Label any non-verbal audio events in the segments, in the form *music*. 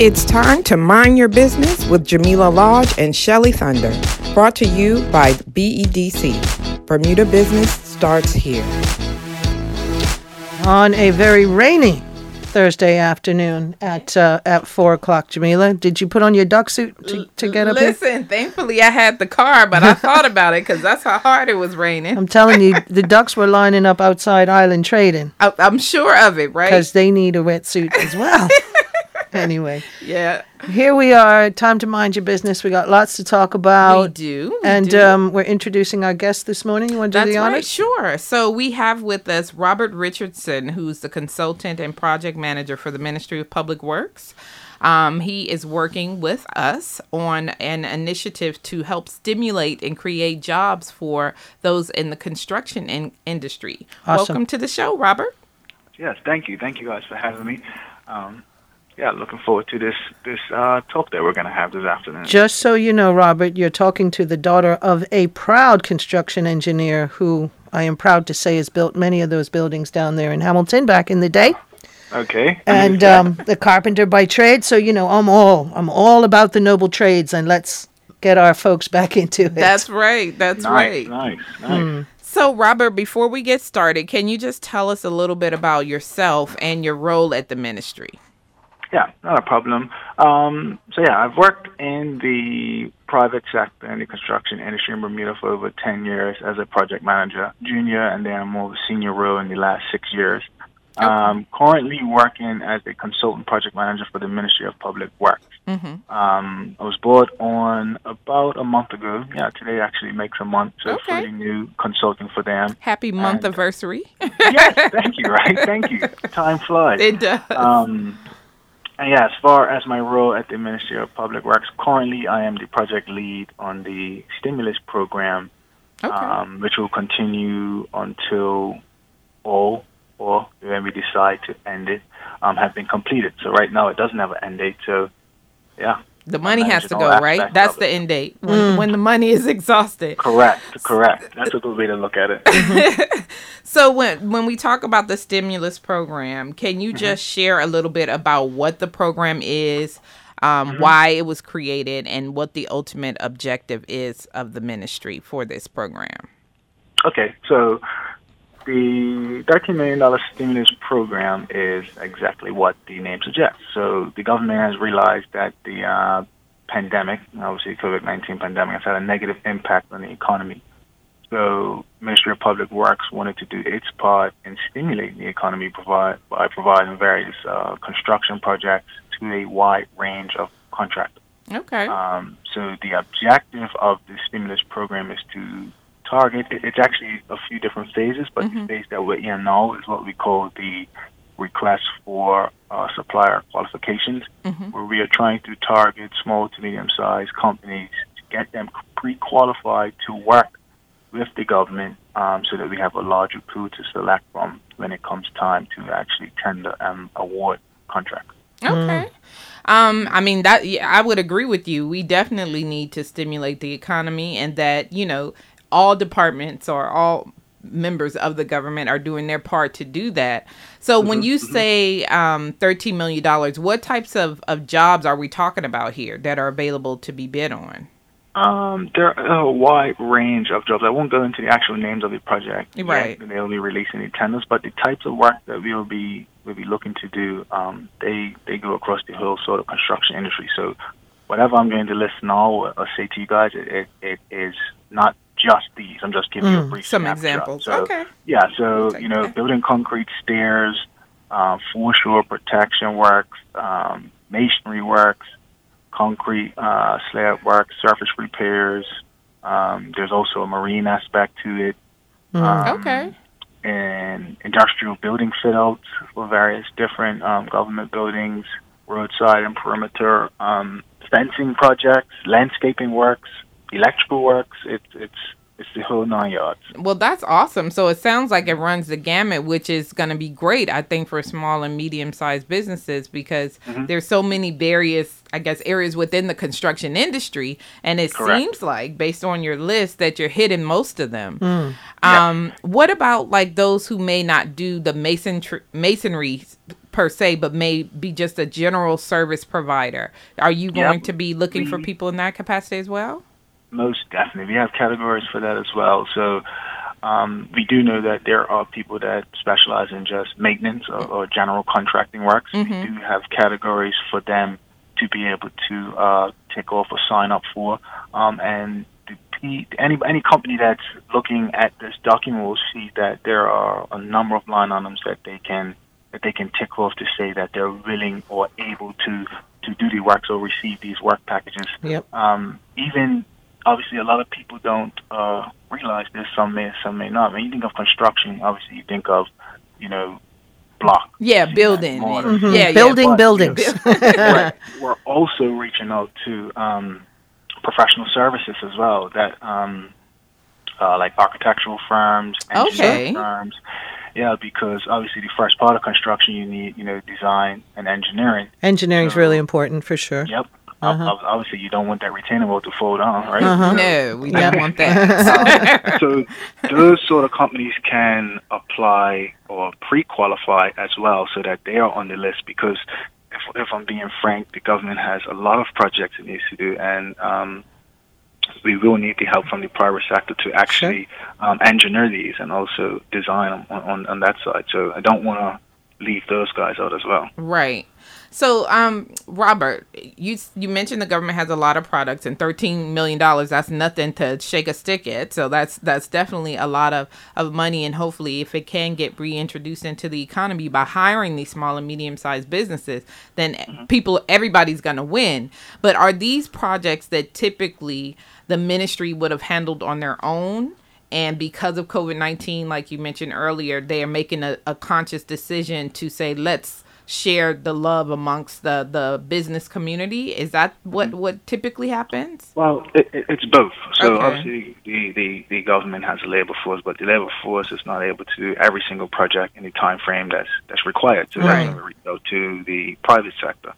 It's time to mind your business with Jamillah Lodge and Shelly Thunder. Brought to you by BEDC. Bermuda Business starts here. On a very rainy Thursday afternoon at uh, at four o'clock, Jamillah, did you put on your duck suit to, to get up here? Listen, thankfully I had the car, but I thought about it because that's how hard it was raining. I'm telling you, the ducks were lining up outside Island Trading I, I'm sure of it, right? because they need a wetsuit as well. *laughs* *laughs* anyway, Yeah, here we are. Time to mind your business. We got lots to talk about. we do. we And do. um, we're introducing our guest this morning. You want to do That's the right, sure. So we have with us Robert Richardson, who's the consultant and project manager for the Ministry of Public Works. Um, he is working with us on an initiative to help stimulate and create jobs for those in the construction in- industry. Awesome. Welcome to the show, Robert. Yes, thank you. Thank you guys for having me. Um, yeah, looking forward to this this uh, talk that we're going to have this afternoon. Just so you know, Robert, you're talking to the daughter of a proud construction engineer who I am proud to say has built many of those buildings down there in Hamilton back in the day. Okay. And *laughs* um, the carpenter by trade. So, you know, I'm all I'm all about the noble trades and let's get our folks back *laughs* into it. That's right. That's nice, right. nice, nice. So, Robert, before we get started, can you just tell us a little bit about yourself and your role at the ministry? Yeah, not a problem. Um, so yeah, I've worked in the private sector in the construction industry in Bermuda for over ten years as a project manager, junior, and then more of a senior role in the last six years. Um, currently working as a consultant project manager for the Ministry of Public Works. Mm-hmm. Um, I was brought on about a month ago. Yeah, today actually makes a month. So Okay. fully new consulting for them. Happy month anniversary. yes, thank you. Right, thank you. *laughs* Time flies. it does. Um, and yeah, as far as my role at the Ministry of Public Works, currently I am the project lead on the stimulus program, okay. um, which will continue until all or when we decide to end it um, have been completed. So right now it doesn't have an end date. So yeah, the money has to go, right? That's the end date when, mm. when the money is *laughs* exhausted. correct, correct. That's a good way to look at it. *laughs* So when when we talk about the stimulus program, can you mm-hmm. just share a little bit about what the program is, um, mm-hmm. why it was created, and what the ultimate objective is of the ministry for this program? Okay, so the $13 million stimulus program is exactly what the name suggests. So the government has realized that the uh, pandemic, obviously COVID 19 pandemic, has had a negative impact on the economy. So Ministry of Public Works wanted to do its part in stimulating the economy provide, by providing various uh, construction projects to a wide range of contractors. Okay. Um, so the objective of the stimulus program is to target. It, it's actually a few different phases, but Mhm. the phase that we're in now is what we call the request for uh, supplier qualifications, Mhm. where we are trying to target small to medium-sized companies to get them pre-qualified to work with the government, um, so that we have a larger pool to select from when it comes time to actually tender and award contracts. Okay. Um, I mean that yeah, I would agree with you. We definitely need to stimulate the economy and that, you know, all departments or all members of the government are doing their part to do that. So when you say um, $13 million, what types of, of jobs are we talking about here that are available to be bid on? Um, there are a wide range of jobs. I won't go into the actual names of the project. yet, Right. They'll be releasing the tenders, but the types of work that we'll be we'll be looking to do, um, they they go across the whole sort of construction industry. So, whatever I'm going to list now or, or say to you guys, it, it, it is not just these. I'm just giving you a brief Some snapshot. examples. So, okay. yeah, so you know, that. building concrete stairs, uh, foreshore protection works, um, masonry works, concrete uh, slab work, surface repairs. Um, there's also a marine aspect to it. Um, Okay. And industrial building fit outs for various different um, government buildings, roadside and perimeter, um, fencing projects, landscaping works, electrical works. It's it's it's the whole nine yards. Well, that's awesome. So it sounds like it runs the gamut, which is going to be great, I think, for small and medium sized businesses because Mm-hmm. there's so many various, I guess, areas within the construction industry. And it Correct. seems like, based on your list, that you're hitting most of them. Mm. Um, What about like those who may not do the mason tr- masonry per se, but may be just a general service provider. Are you going Yep. to be looking for people in that capacity as well? Most definitely. We have categories for that as well. So um, we do know that there are people that specialize in just maintenance or, or general contracting works. We do have categories for them to be able to uh, take off or sign up for. Um, and the any any company that's looking at this document will see that there are a number of line items that they can that they can tick off to say that they're willing or able to to do the works or receive these work packages Yep. um, even obviously a lot of people don't uh, realize this. Some may, some may not. When you think of construction, obviously you think of, you know, block. Yeah, building. mortar. Mhm. Yeah, yeah, Building but- buildings. Right. *laughs* We're also reaching out to um, professional services as well. That um, uh, like architectural firms, engineering Okay. firms. Yeah, because obviously the first part of construction you need, you know, design and engineering. Engineering Engineering's really important for sure. Yep. Uh-huh. Obviously, you don't want that retaining wall to fold on, right? Uh-huh. No, we Yeah. don't want that. *laughs* so those sort of companies can apply or pre-qualify as well so that they are on the list because if, if I'm being frank, the government has a lot of projects it needs to do and um, we will need the help from the private sector to actually um, engineer these and also design them on, on, on that side. So I don't want to leave those guys out as well. Right. So, um, Robert, you you mentioned the government has a lot of products and thirteen million dollars. That's nothing to shake a stick at. So that's that's definitely a lot of of money. And hopefully, if it can get reintroduced into the economy by hiring these small and medium sized businesses, then people everybody's gonna win. But are these projects that typically the ministry would have handled on their own? And because of COVID 19, like you mentioned earlier, they are making a, a conscious decision to say, let's share the love amongst the, the business community. Is that what, what typically happens? Well, it, it, it's both. So Okay. obviously, the, the, the government has a labor force, but the labor force is not able to do every single project in the time frame that's that's required. So Right. that's going to go to the private sector.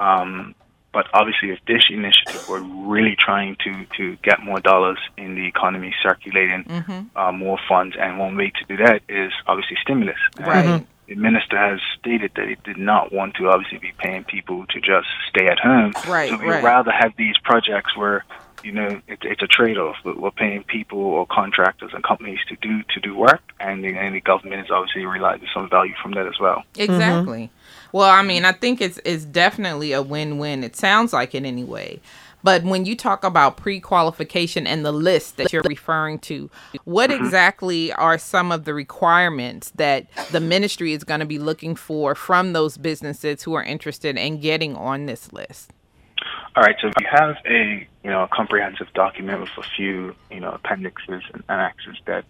Um, but obviously, if this initiative were really trying to to get more dollars in the economy, circulating Mm-hmm. uh, more funds, and one way to do that is obviously stimulus. And The minister has stated that he did not want to obviously be paying people to just stay at home. Right, So we'd right. rather have these projects where you know it, it's a trade-off. We're we're paying people or contractors and companies to do to do work, and the, and the government is obviously realizing some value from that as well. Exactly. Well, I mean, I think it's it's definitely a win-win. It sounds like it anyway. But when you talk about pre-qualification and the list that you're referring to, what exactly are some of the requirements that the ministry is going to be looking for from those businesses who are interested in getting on this list? All right, so we have a you know a comprehensive document with a few you know appendixes and annexes that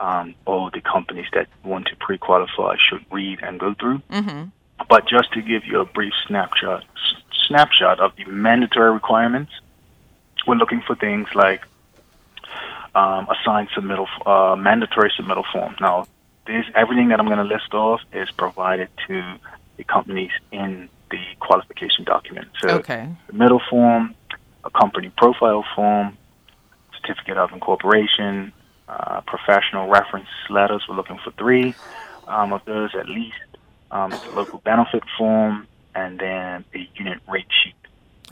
um, all the companies that want to pre-qualify should read and go through. Mm-hmm. But just to give you a brief snapshot s- snapshot of the mandatory requirements, we're looking for things like um, a signed submittal, uh, mandatory submittal form. Now, this everything that I'm going to list off is provided to the companies in the qualification document. So, Okay. submittal form, a company profile form, certificate of incorporation, uh, professional reference letters. We're looking for three um, of those at least. Um, a local benefit form, and then a unit rate sheet.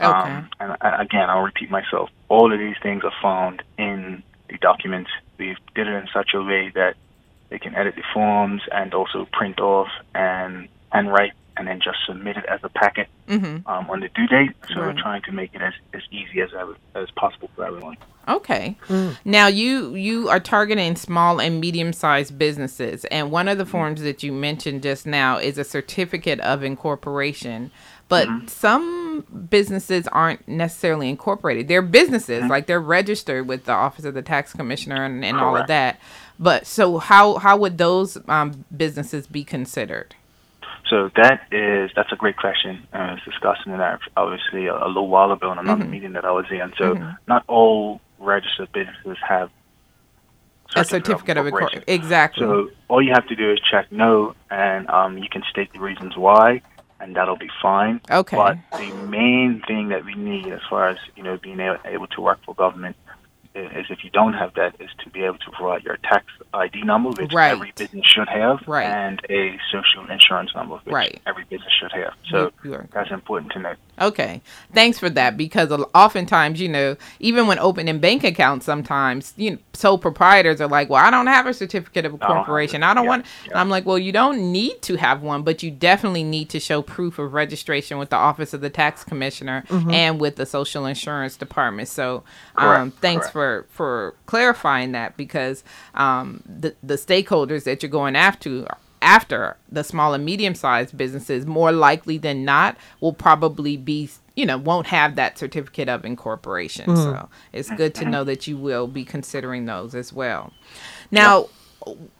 Okay. Um, and I, again, I'll repeat myself. All of these things are found in the documents. We've did it in such a way that they can edit the forms and also print off and and write and then just submit it as a packet Mm-hmm. um, on the due date. So Right. we're trying to make it as, as easy as as possible for everyone. Okay. Now you you are targeting small and medium sized businesses, and one of the forms that you mentioned just now is a certificate of incorporation. But some businesses aren't necessarily incorporated. They're businesses, like they're registered with the Office of the Tax Commissioner and, and all of that. But so how how would those um, businesses be considered? So that is that's a great question. Uh, I was discussing that obviously a, a little while ago in another meeting that I was in. So not all registered businesses have A certificate of incorporation. Exactly. So all you have to do is check no, and um, you can state the reasons why, and that'll be fine. Okay. But the main thing that we need, as far as you know, being able, able to work for government, is if you don't have that, is to be able to provide your tax ID number, which Right. every business should have, Right. and a social insurance number, which Right. every business should have. So You- you are that's important to know. Okay. Thanks for that because oftentimes, you know, even when opening bank accounts, sometimes, you know, sole proprietors are like, well, I don't have a certificate of a corporation. have incorporation. it. I don't Yeah, want, yeah. and I'm like, well, you don't need to have one, but you definitely need to show proof of registration with the Office of the Tax Commissioner and with the Social Insurance Department. So, um, Correct, thanks for, for clarifying that because um, the, the stakeholders that you're going after after the small and medium sized businesses more likely than not will probably be you know won't have that certificate of incorporation. So it's good to know that you will be considering those as well. Now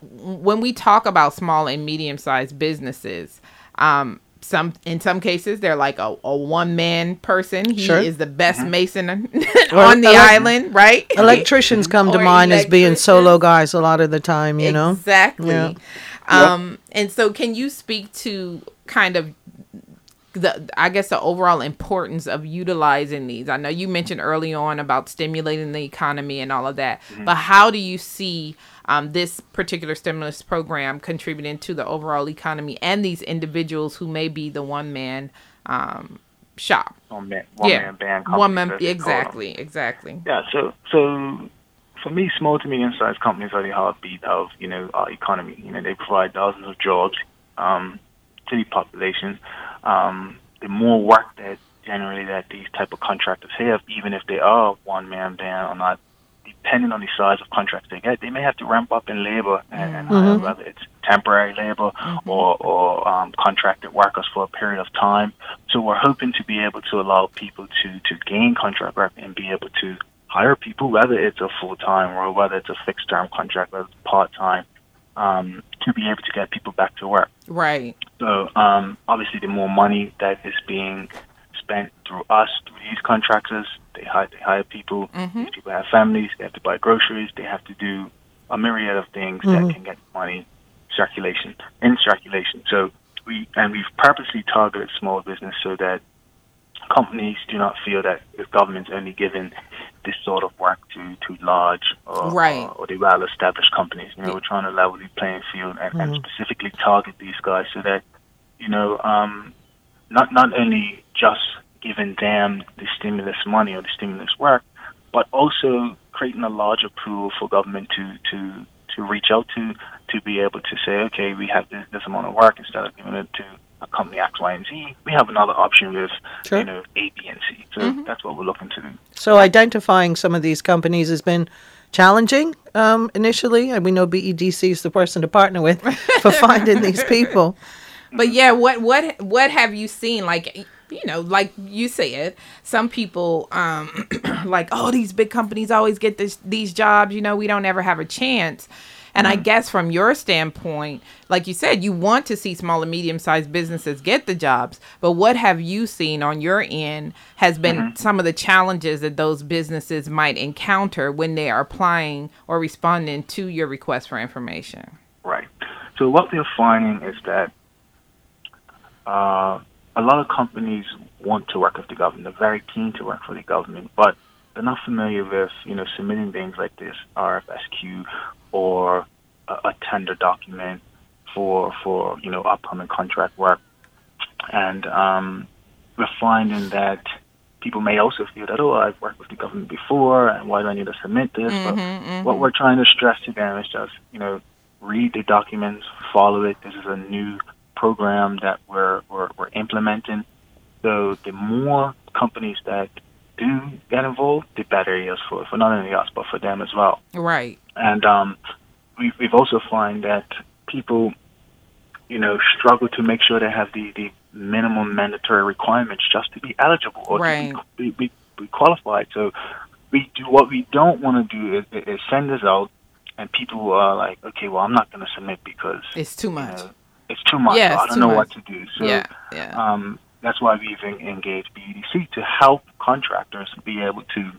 when we talk about small and medium sized businesses um some in some cases they're like a, a one man person. He Sure. is the best mason *laughs* Or on the elec- island right? Electricians come to mind as being solo guys a lot of the time, you know? exactly. Yeah. Um and so can you speak to kind of the i guess the overall importance of utilizing these? I know you mentioned early on about stimulating the economy and all of that but how do you see um, this particular stimulus program contributing to the overall economy and these individuals who may be the one man um, shop? One man, one yeah. man band. one man as they call them. exactly exactly. Yeah, so so for me, small to medium sized companies are the heartbeat of you know our economy. You know, they provide thousands of jobs um, to the population. Um, the more work that generally that these type of contractors have, even if they are one man band or not, depending on the size of contracts they get, they may have to ramp up in labor and, hire whether it's temporary labor or, or um, contracted workers for a period of time. So we're hoping to be able to allow people to, to gain contract work and be able to hire people, whether it's a full time or whether it's a fixed term contract, whether it's part time, um, to be able to get people back to work. right So um, obviously, the more money that is being spent through us, through these contractors, they hire, they hire people. These people have families. They have to buy groceries. They have to do a myriad of things that can get money circulation in circulation. So we and we've purposely targeted small business so that companies do not feel that the government's only giving this sort of work to, to large or, Right. or, or the well established companies. You know, we're trying to level the playing field and, and specifically target these guys so that, you know, um, not not only just giving them the stimulus money or the stimulus work, but also creating a larger pool for government to, to, to reach out to to be able to say, okay, we have this, this amount of work instead of giving it to a company X, Y, and Z. We have another option with Sure. you know A, B, and C. So that's what we're looking to do. So identifying some of these companies has been challenging um, initially, and we know BEDC is the person to partner with *laughs* for finding these people. But yeah, what what what have you seen? Like you know, like you said, some people um *clears throat* like, oh, these big companies always get this these jobs. You know, we don't ever have a chance. And I guess from your standpoint, like you said, you want to see small and medium sized businesses get the jobs. But what have you seen on your end has been some of the challenges that those businesses might encounter when they are applying or responding to your request for information? Right. So what we're finding is that uh, a lot of companies want to work with the government. They're very keen to work for the government, but they're not familiar with you know submitting things like this RFSQ or a, a tender document for for you know upcoming contract work. And um, we're finding that people may also feel that oh I've worked with the government before and why do I need to submit this? but what we're trying to stress to them is just you know read the documents, follow it. This is a new program that we're we're, we're implementing. So the more companies that do get involved, the better it is for, for not only us but for them as well. Right. And um, we've, we've also find that people, you know, struggle to make sure they have the, the minimum mandatory requirements just to be eligible or Right. to be, be, be qualified. So we do what we don't want to do is, is send this out, and people are like, okay, well, I'm not going to submit because It's too you much. know, it's too much. Yeah, I don't know much. what to do. So yeah. Yeah. um, that's why we've en- engaged BEDC to help contractors be able to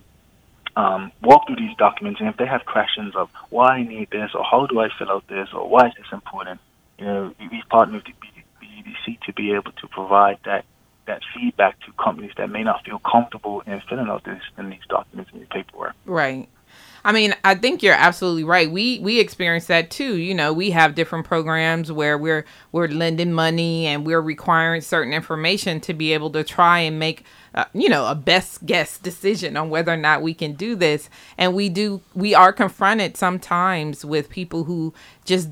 um, walk through these documents, and if they have questions of why I need this, or how do I fill out this, or why is this important, you know, we- we've partnered with BEDC to be able to provide that that feedback to companies that may not feel comfortable in filling out this in these documents and these paperwork. Right. I mean, I think you're absolutely right. We we experience that too. You know, we have different programs where we're we're lending money and we're requiring certain information to be able to try and make uh, you know a best guess decision on whether or not we can do this and we do we are confronted sometimes with people who just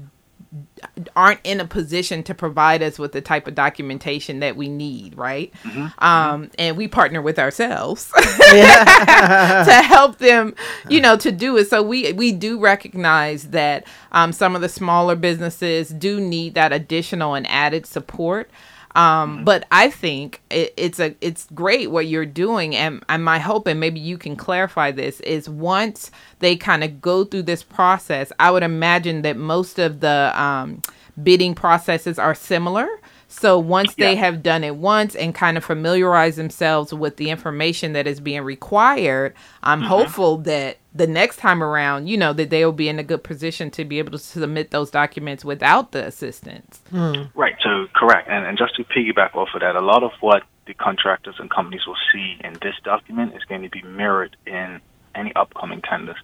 aren't in a position to provide us with the type of documentation that we need, right? Mm-hmm. Um, and we partner with ourselves *laughs* to help them, you know, to do it. So we we do recognize that um, some of the smaller businesses do need that additional and added support. Um. But I think it, it's a it's great what you're doing, and, and my hope, and maybe you can clarify this, is once they kind of go through this process, I would imagine that most of the um, bidding processes are similar. So once yeah. they have done it once and kind of familiarize themselves with the information that is being required, I'm mm-hmm. hopeful that the next time around, you know, that they will be in a good position to be able to submit those documents without the assistance. Mm. Right. So correct. And, and just to piggyback off of that, a lot of what the contractors and companies will see in this document is going to be mirrored in any upcoming tenders.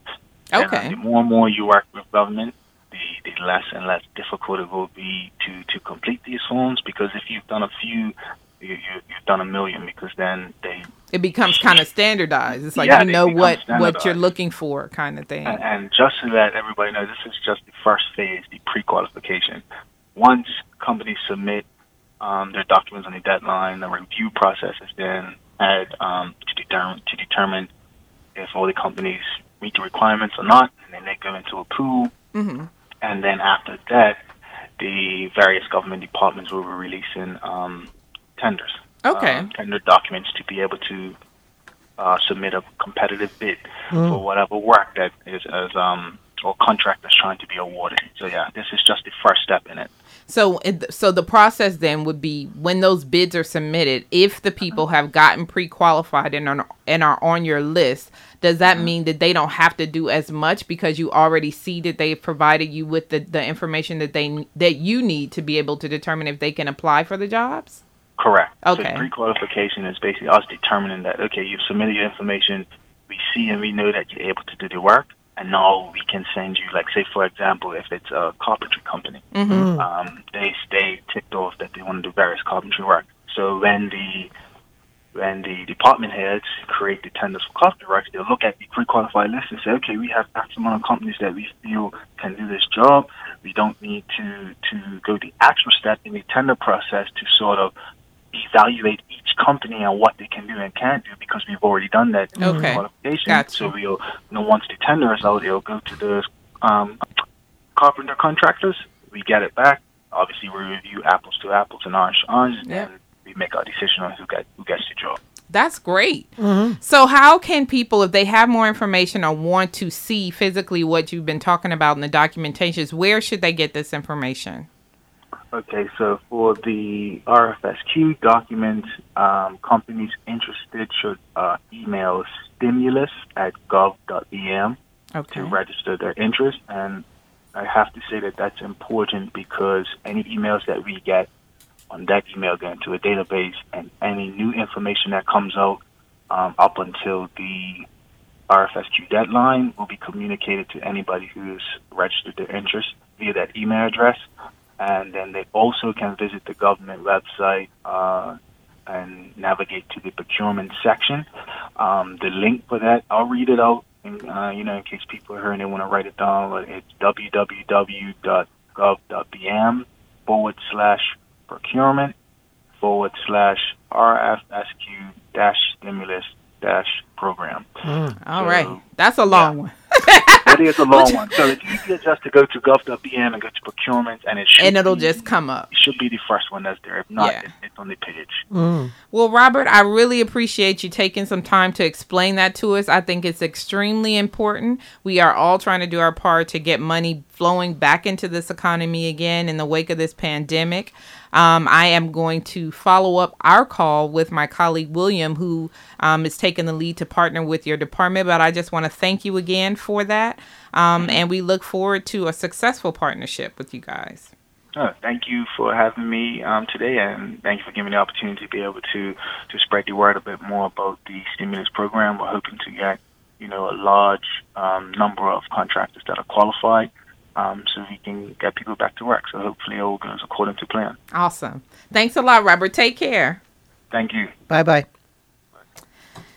Okay. And, uh, the more and more you work with government, the, the less and less difficult it will be to, to complete these forms because if you've done a few, you, you, you've done a million because then they it becomes kind of standardized. It's like yeah, you know what what you're looking for, kind of thing. And, and just to let everybody know, this is just the first phase, the pre-qualification. Once companies submit um, their documents on the deadline, the review process is then had um, to determine to determine if all the companies meet the requirements or not, and then they go into a pool. Mm-hmm. And then after that, the various government departments will be releasing um, tenders. Okay. Uh, tender documents to be able to uh, submit a competitive bid mm. for whatever work that is as um or contract that's trying to be awarded. So yeah, this is just the first step in it. So, so the process then would be when those bids are submitted. If the people uh-huh. have gotten pre-qualified and are and are on your list, does that uh-huh. mean that they don't have to do as much because you already see that they've provided you with the, the information that they that you need to be able to determine if they can apply for the jobs? Correct. Okay. So pre-qualification is basically us determining that okay, you've submitted your information, we see and we know that you're able to do the work, and now we can send you, like, say for example, if it's a carpentry company, mm-hmm. um, they stay ticked off that they want to do various carpentry work. So when the when the department heads create the tenders for carpentry work, they'll look at the pre-qualified list and say, okay, we have X amount of companies that we feel can do this job. We don't need to to go the actual step in the tender process to sort of evaluate each company and what they can do and can't do because we've already done that in okay. the qualification. Gotcha. So we'll, you know, once the tender is out, it'll go to the um, carpenter contractors. We get it back. Obviously, we review apples to apples and orange to orange, and we make our decision on who get who gets the job. That's great. Mm-hmm. So, how can people, if they have more information or want to see physically what you've been talking about in the documentations, where should they get this information? Okay, so for the RFSQ document, um, companies interested should uh, email stimulus at gov.bm okay. to register their interest. And I have to say that that's important because any emails that we get on that email go into a database, and any new information that comes out um, up until the RFSQ deadline will be communicated to anybody who's registered their interest via that email address and then they also can visit the government website uh, and navigate to the procurement section. Um, the link for that, I'll read it out, in, uh, you know, in case people are here and they want to write it down. It's www.gov.bm forward slash procurement forward slash RFSQ dash stimulus dash program. Mm, all so, right, that's a long yeah. one. *laughs* That is a *laughs* long one. So it's easier just to go to gov.bm and go to procurement, and it should and it'll be, just come up. It should be the first one that's there. If not, yeah. it's on the page. Mm. Well, Robert, I really appreciate you taking some time to explain that to us. I think it's extremely important. We are all trying to do our part to get money flowing back into this economy again in the wake of this pandemic. Um, I am going to follow up our call with my colleague William, who um, is taking the lead to partner with your department. But I just want to thank you again for that. Um, and we look forward to a successful partnership with you guys. Oh, thank you for having me um, today, and thank you for giving me the opportunity to be able to to spread the word a bit more about the stimulus program. We're hoping to get you know, a large um, number of contractors that are qualified um, so we can get people back to work. So hopefully all goes according to plan. Awesome. Thanks a lot, Robert. Take care. Thank you. Bye bye.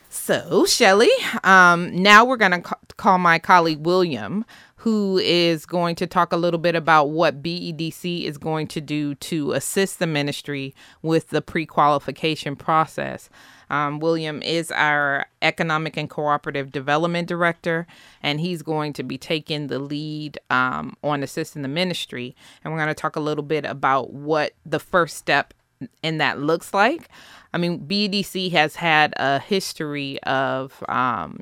So, Shelly, um, now we're going to ca- call my colleague William, who is going to talk a little bit about what BEDC is going to do to assist the ministry with the pre qualification process. Um, William is our Economic and Cooperative Development Director, and he's going to be taking the lead um, on assisting the ministry. And we're going to talk a little bit about what the first step in that looks like. I mean, BEDC has had a history of um,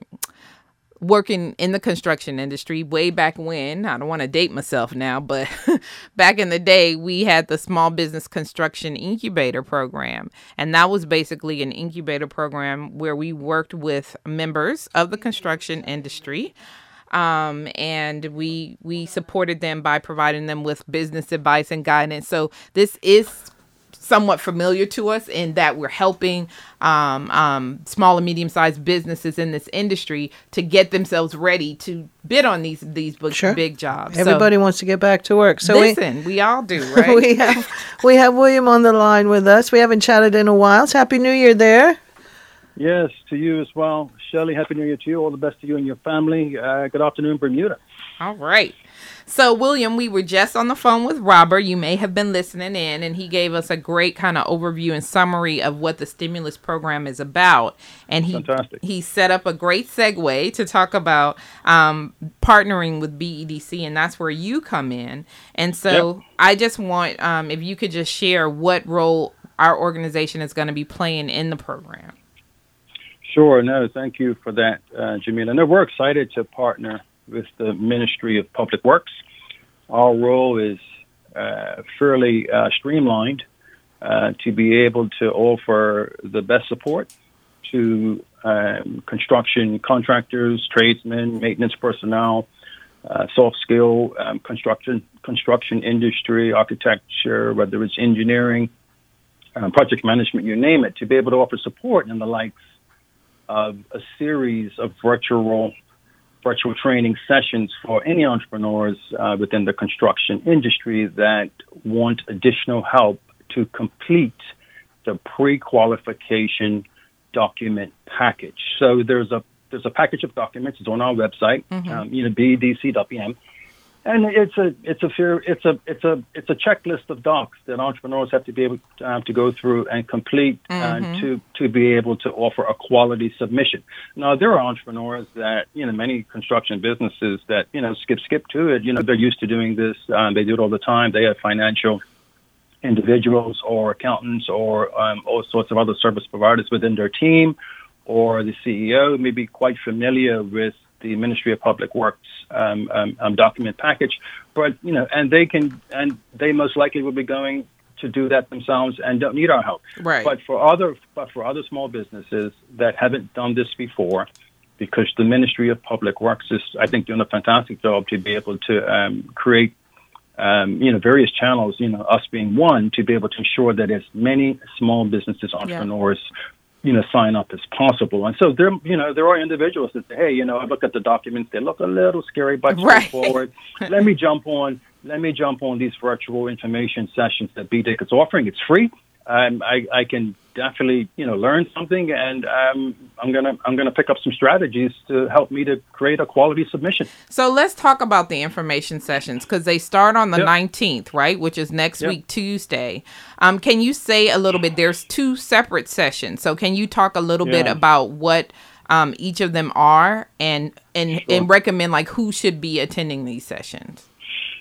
working in the construction industry way back when. I don't want to date myself now, but *laughs* back in the day, we had the Small Business Construction Incubator Program. And that was basically an incubator program where we worked with members of the construction industry. Um, and we we supported them by providing them with business advice and guidance. So this is somewhat familiar to us in that we're helping um, um, small and medium sized businesses in this industry to get themselves ready to bid on these these big, Sure. big jobs. Everybody so, wants to get back to work. So we, listen, we, all do, *laughs* right? we have we have William on the line with us. We haven't chatted in a while. So Happy New Year there. Yes, to you as well. Shelley, Happy New Year to you. All the best to you and your family. Uh, good afternoon, Bermuda. All right. So, William, we were just on the phone with Robert. You may have been listening in, and he gave us a great kind of overview and summary of what the stimulus program is about. And he Fantastic. he set up a great segue to talk about um, partnering with BEDC, and that's where you come in. And so, Yep. I just want um, if you could just share what role our organization is going to be playing in the program. Sure. No, thank you for that, uh, Jamillah. No, we're excited to partner with the Ministry of Public Works. Our role is uh, fairly uh, streamlined uh, to be able to offer the best support to um, construction contractors, tradesmen, maintenance personnel, uh, soft skill um, construction construction industry, architecture, whether it's engineering, um, project management, you name it, to be able to offer support and the likes of a series of virtual virtual training sessions for any entrepreneurs uh, within the construction industry that want additional help to complete the pre-qualification document package. So there's a there's a package of documents. It's on our website, um, you know, bedc.bm, and it's a it's a fair it's a it's a it's a checklist of docs that entrepreneurs have to be able uh, to go through and complete uh, to to be able to offer a quality submission. Now there are entrepreneurs that you know many construction businesses that you know skip skip to it. You know they're used to doing this. Um, they do it all the time. They have financial individuals or accountants or um, all sorts of other service providers within their team, or the CEO may be quite familiar with the Ministry of Public Works um, um, um, document package, but you know, and they can, and they most likely will be going to do that themselves and don't need our help. Right. But for other, but for other small businesses that haven't done this before, because the Ministry of Public Works is, I think, doing a fantastic job to be able to um, create um, you know, various channels, you know, us being one, to be able to ensure that as many small businesses, entrepreneurs, you know, sign up as possible. And so there, you know, there are individuals that say, hey, you know, I look at the documents, they look a little scary, but Right. straightforward. *laughs* Let me jump on, let me jump on these virtual information sessions that BEDC is offering. It's free. Um, I, I can definitely, you know, learn something, and um, I'm gonna I'm gonna pick up some strategies to help me to create a quality submission. So let's talk about the information sessions because they start on the Yep. 19th, right? Which is next Yep. week, Tuesday. Um, can you say a little bit? There's two separate sessions. So can you talk a little bit about what um, each of them are and and, Sure. and recommend like who should be attending these sessions?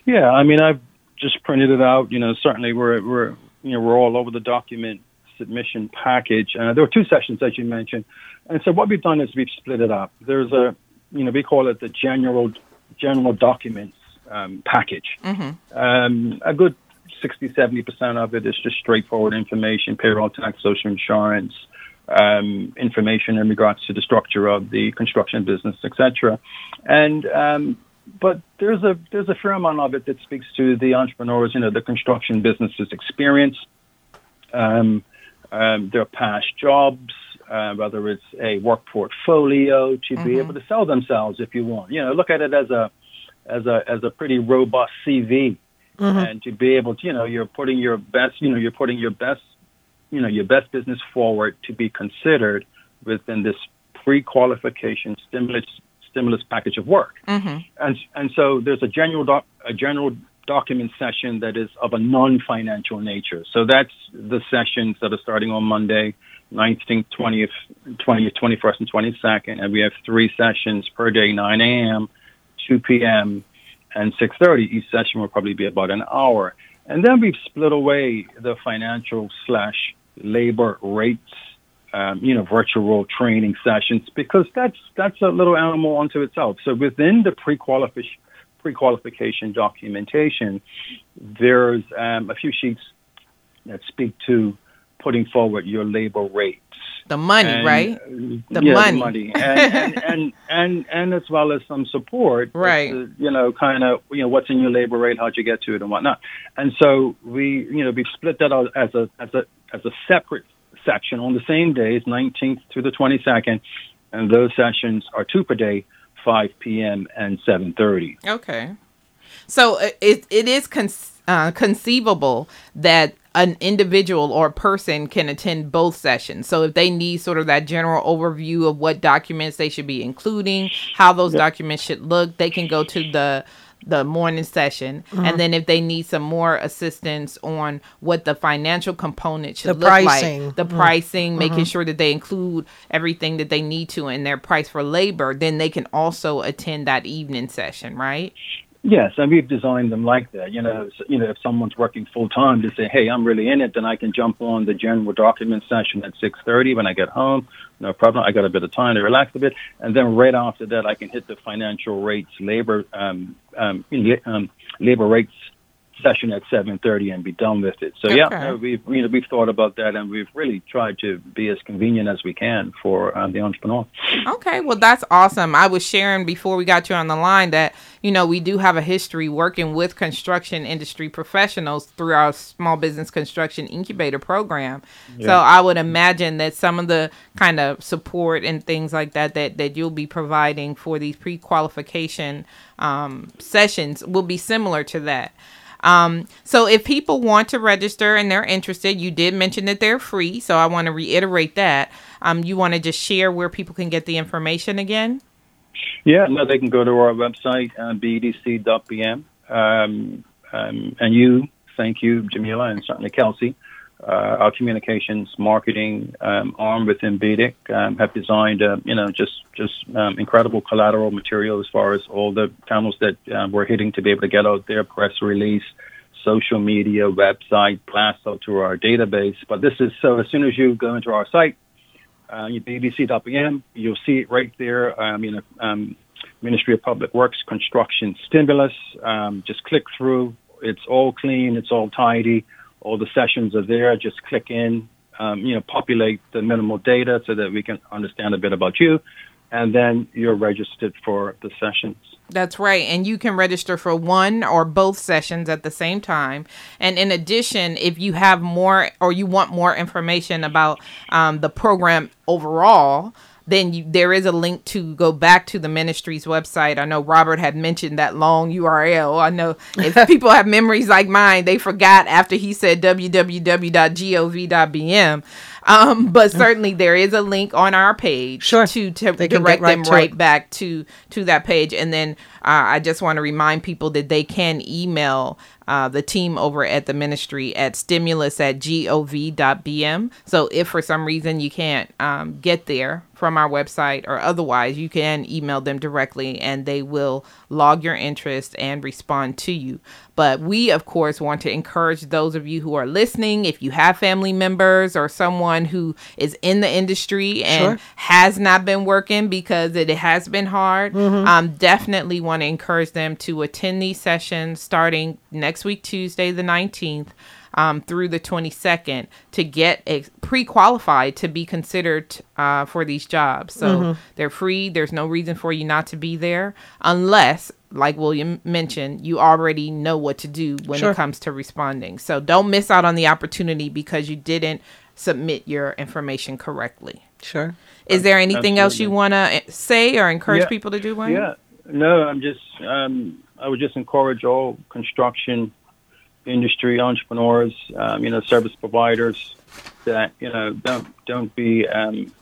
Yeah, I mean, I've just printed it out. You know, certainly we're we're you know we're all over the document submission package. Uh, there were two sessions as you mentioned, and so what we've done is we've split it up. There's a you know we call it the general general documents um, package. Um, a good 60, 70 percent of it is just straightforward information: payroll tax, social insurance. Um, information in regards to the structure of the construction business, etc. And um, but there's a there's a fair amount of it that speaks to the entrepreneurs, you know, the construction business's experience, um, um, their past jobs, uh, whether it's a work portfolio, to Mhm. be able to sell themselves if you want. You know, look at it as a as a as a pretty robust CV, Mhm. and to be able to, you know, you're putting your best, you know, you're putting your best, you know, your best business forward to be considered within this pre-qualification stimulus stimulus package of work. Mm-hmm. And and so there's a general doc, a general document session that is of a non-financial nature. So that's the sessions that are starting on Monday, 19th, 20th, 20th, 21st, and 22nd, and we have three sessions per day, 9 a.m., 2 p.m., and 6:30. Each session will probably be about an hour. And then we've split away the financial slash labor rates um, you know, virtual training sessions because that's that's a little animal unto itself. So within the pre-qualification pre-qualification documentation, there's um, a few sheets that speak to putting forward your labor rates. The money, And, right? uh, The yeah, money. the money, *laughs* and, and, and and and as well as some support, Right. to, you know, kind of, you know, what's in your labor rate, how'd you get to it, and whatnot. And so we, you know, we've split that out as a as a as a separate section on the same days, 19th through the 22nd, and those sessions are two per day, 5 p.m. and 7:30. Okay. So uh, it it is con- uh, conceivable that an individual or person can attend both sessions. So if they need sort of that general overview of what documents they should be including, how those documents should look, they can go to the the morning session. And mm-hmm. then if they need some more assistance on what the financial component should The look pricing. like the mm-hmm. pricing making mm-hmm. sure that they include everything that they need to in their price for labor then they can also attend that evening session right Yes, and we've designed them like that. You know, you know, if someone's working full time to say, "Hey, I'm really in it," then I can jump on the general document session at 6:30 when I get home. No problem. I got a bit of time to relax a bit, and then right after that, I can hit the financial rates, labor, um, um, um, labor rates session at 7:30 and be done with it. So yeah, Okay. no, we've you know we've thought about that, and we've really tried to be as convenient as we can for um, the entrepreneur. Okay, well that's awesome. I was sharing before we got you on the line that you know we do have a history working with construction industry professionals through our small business construction incubator program. So I would imagine that some of the kind of support and things like that that that you'll be providing for these pre-qualification um, sessions will be similar to that. Um, so if people want to register and they're interested, you did mention that they're free. So I want to reiterate that. Um, you want to just share where people can get the information again? Yeah, no, they can go to our website, uh, bedc.bm. Um, um, and you, thank you, Jamillah, and certainly Kelsey, our communications marketing um, arm within BEDC, um, have designed, uh, you know, just just um, incredible collateral material as far as all the channels that uh, we're hitting to be able to get out there, press release, social media, website, blast out to our database. But this is so as soon as you go into our site, uh, bedc.bm, you'll see it right there. Um, you know, um, Ministry of Public Works construction stimulus. Um, just click through. It's all clean. It's all tidy. All the sessions are there. Just click in. Um, you know, populate the minimal data so that we can understand a bit about you, and then you're registered for the sessions. That's right. And you can register for one or both sessions at the same time. And in addition, if you have more or you want more information about um, the program overall, then you, there is a link to go back to the ministry's website. I know Robert had mentioned that long URL. I know if *laughs* people have memories like mine, they forgot after he said www.gov.bm. Um, but certainly there is a link on our page Sure. to, to They can get direct right them to right it. back to to that page and then uh, i just want to remind people that they can email uh, the team over at the ministry at stimulus at gov.bm so if for some reason you can't um, get there from our website or otherwise you can email them directly and they will log your interest and respond to you but we of course want to encourage those of you who are listening if you have family members or someone who is in the industry and Sure. has not been working because it has been hard, Mm-hmm. um, definitely want to encourage them to attend these sessions starting next week, Tuesday, the 19th. Um, through the 22nd to get ex- pre-qualified to be considered uh, for these jobs. So Mm-hmm. they're free. There's no reason for you not to be there unless, like William mentioned, you already know what to do when Sure. it comes to responding. So don't miss out on the opportunity because you didn't submit your information correctly. Sure. Is there anything else you want to say or encourage Yeah. people to do? Wayne? Yeah, no, I'm just um, I would just encourage all construction industry entrepreneurs, um, you know, service providers that you know don't don't be um,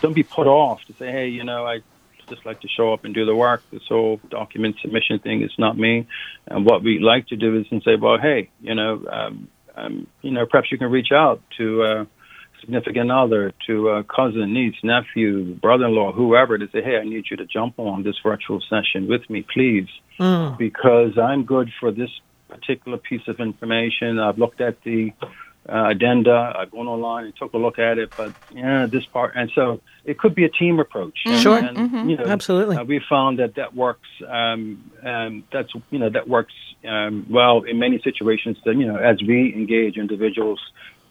don't be put off to say, hey, you know, I just like to show up and do the work. This whole document submission thing is not me. And what we like to do is and say, well, hey, you know, um, um, you know, perhaps you can reach out to. Uh, significant other, to a cousin, niece, nephew, brother-in-law, whoever, to say, "Hey, I need you to jump on this virtual session with me, please, Mm. because I'm good for this particular piece of information. I've looked at the uh, addenda. I've gone online and took a look at it, but yeah, this part, and so it could be a team approach. And- Sure. and, you know, Absolutely. uh, we found that that works. Um, um, that's you know that works um, well in many situations. That you know, as we engage individuals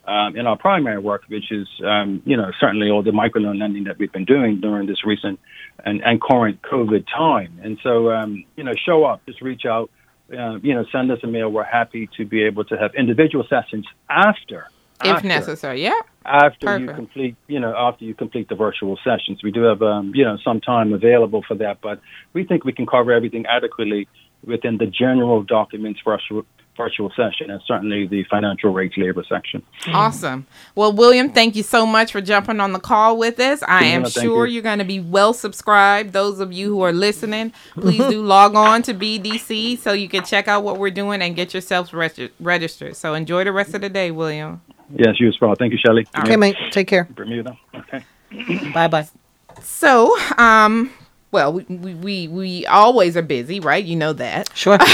um, in our primary work, which is um, you know certainly all the microloan lending that we've been doing during this recent and, and current COVID time. And so um, you know, show up, just reach out. Uh, you know, send us a mail. We're happy to be able to have individual sessions after, If after necessary. Yeah. after you complete, you know, after you complete the virtual sessions. We do have, um, you know, some time available for that, but we think we can cover everything adequately within the general documents virtual, virtual session and certainly the financial rates labor section. Awesome. Well, William, thank you so much for jumping on the call with us. I am Yeah, sure you. you're going to be well subscribed. Those of you who are listening, please do *laughs* log on to BEDC so you can check out what we're doing and get yourselves regi- registered. So enjoy the rest of the day, William. Yes, you as well. Thank you, Shelly. Okay, mate. Take care. Bermuda. Okay. Bye bye. So, um, well, we, we, we, always are busy, right? You know that. Sure. *laughs*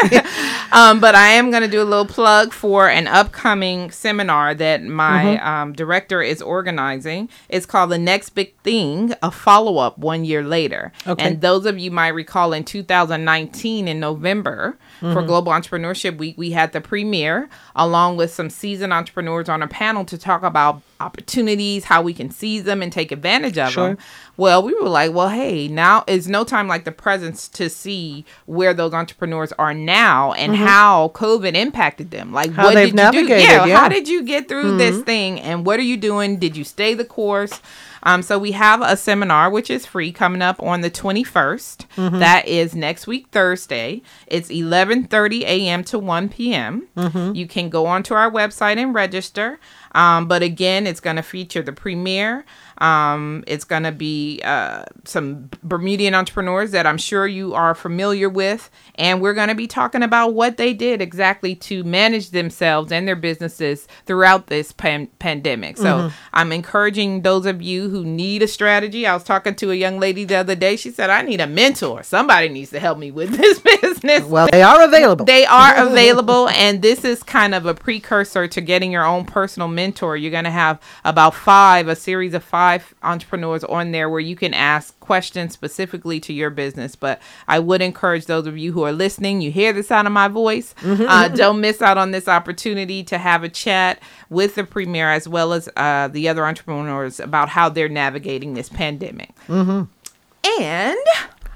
*laughs* Um, but I am going to do a little plug for an upcoming seminar that my um, director is organizing. It's called The Next Big Thing, a follow up one year later. Okay. And those of you might recall in 2019 in November for mm-hmm. Global Entrepreneurship Week, we had the Premier along with some seasoned entrepreneurs on a panel to talk about opportunities, how we can seize them and take advantage of Sure. them. Well, we were like, well, hey, now is no time like the presence to see where those entrepreneurs are now and mm-hmm. how COVID impacted them. Like, How what did you do? Yeah, yeah. how did you get through this mm-hmm. thing and what are you doing? Did you stay the course? Um, so we have a seminar which is free coming up on the 21st. That is next week Thursday. It's 11:30 a.m. to 1 p.m. You can go onto our website and register. Um, but again, it's going to feature the Premier. Um, it's going to be uh, some Bermudian entrepreneurs that I'm sure you are familiar with. And we're going to be talking about what they did exactly to manage themselves and their businesses throughout this pan- pandemic. So I'm encouraging those of you who need a strategy. I was talking to a young lady the other day. She said, I need a mentor. Somebody needs to help me with *laughs* this business. Well, they are available. They are available, and this is kind of a precursor to getting your own personal mentor. You're going to have about five, a series of five entrepreneurs on there where you can ask questions specifically to your business. But I would encourage those of you who are listening, you hear the sound of my voice, uh, don't miss out on this opportunity to have a chat with the premier as well as uh, the other entrepreneurs about how they're navigating this pandemic. And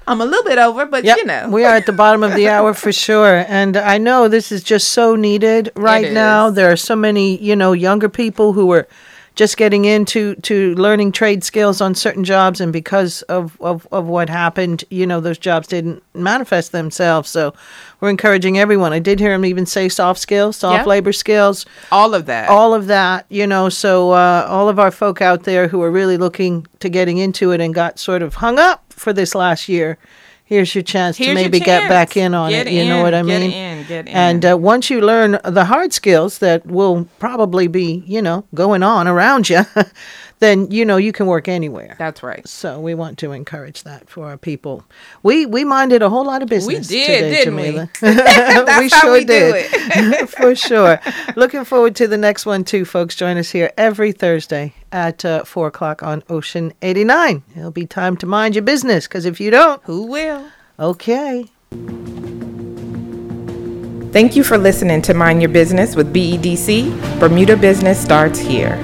I'm a little bit over, but Yep, you know. we are at the bottom of the *laughs* hour for sure. And I know this is just so needed right now. There are so many, you know, younger people who are just getting into to learning trade skills on certain jobs and because of, of, of what happened, you know, those jobs didn't manifest themselves. So we're encouraging everyone. I did hear him even say soft skills, soft Yep. labor skills all of that. all of that, you know. So uh, all of our folk out there who are really looking to getting into it and got sort of hung up for this last year, here's your chance Here's to maybe get back in on Get it. You know what I get mean? in, get And in. uh, once you learn the hard skills that will probably be, you know, going on around you, *laughs* then you know you can work anywhere. That's right. So we want to encourage that for our people. We we minded a whole lot of business. did, today, didn't we? Jamillah. *laughs* *laughs* That's we how sure we do it. for sure. Looking forward to the next one too, folks. Join us here every Thursday at uh, four o'clock on Ocean eighty nine. It'll be time to mind your business because if you don't, Who will? okay. Thank you for listening to Mind Your Business with BEDC. Bermuda Business starts here.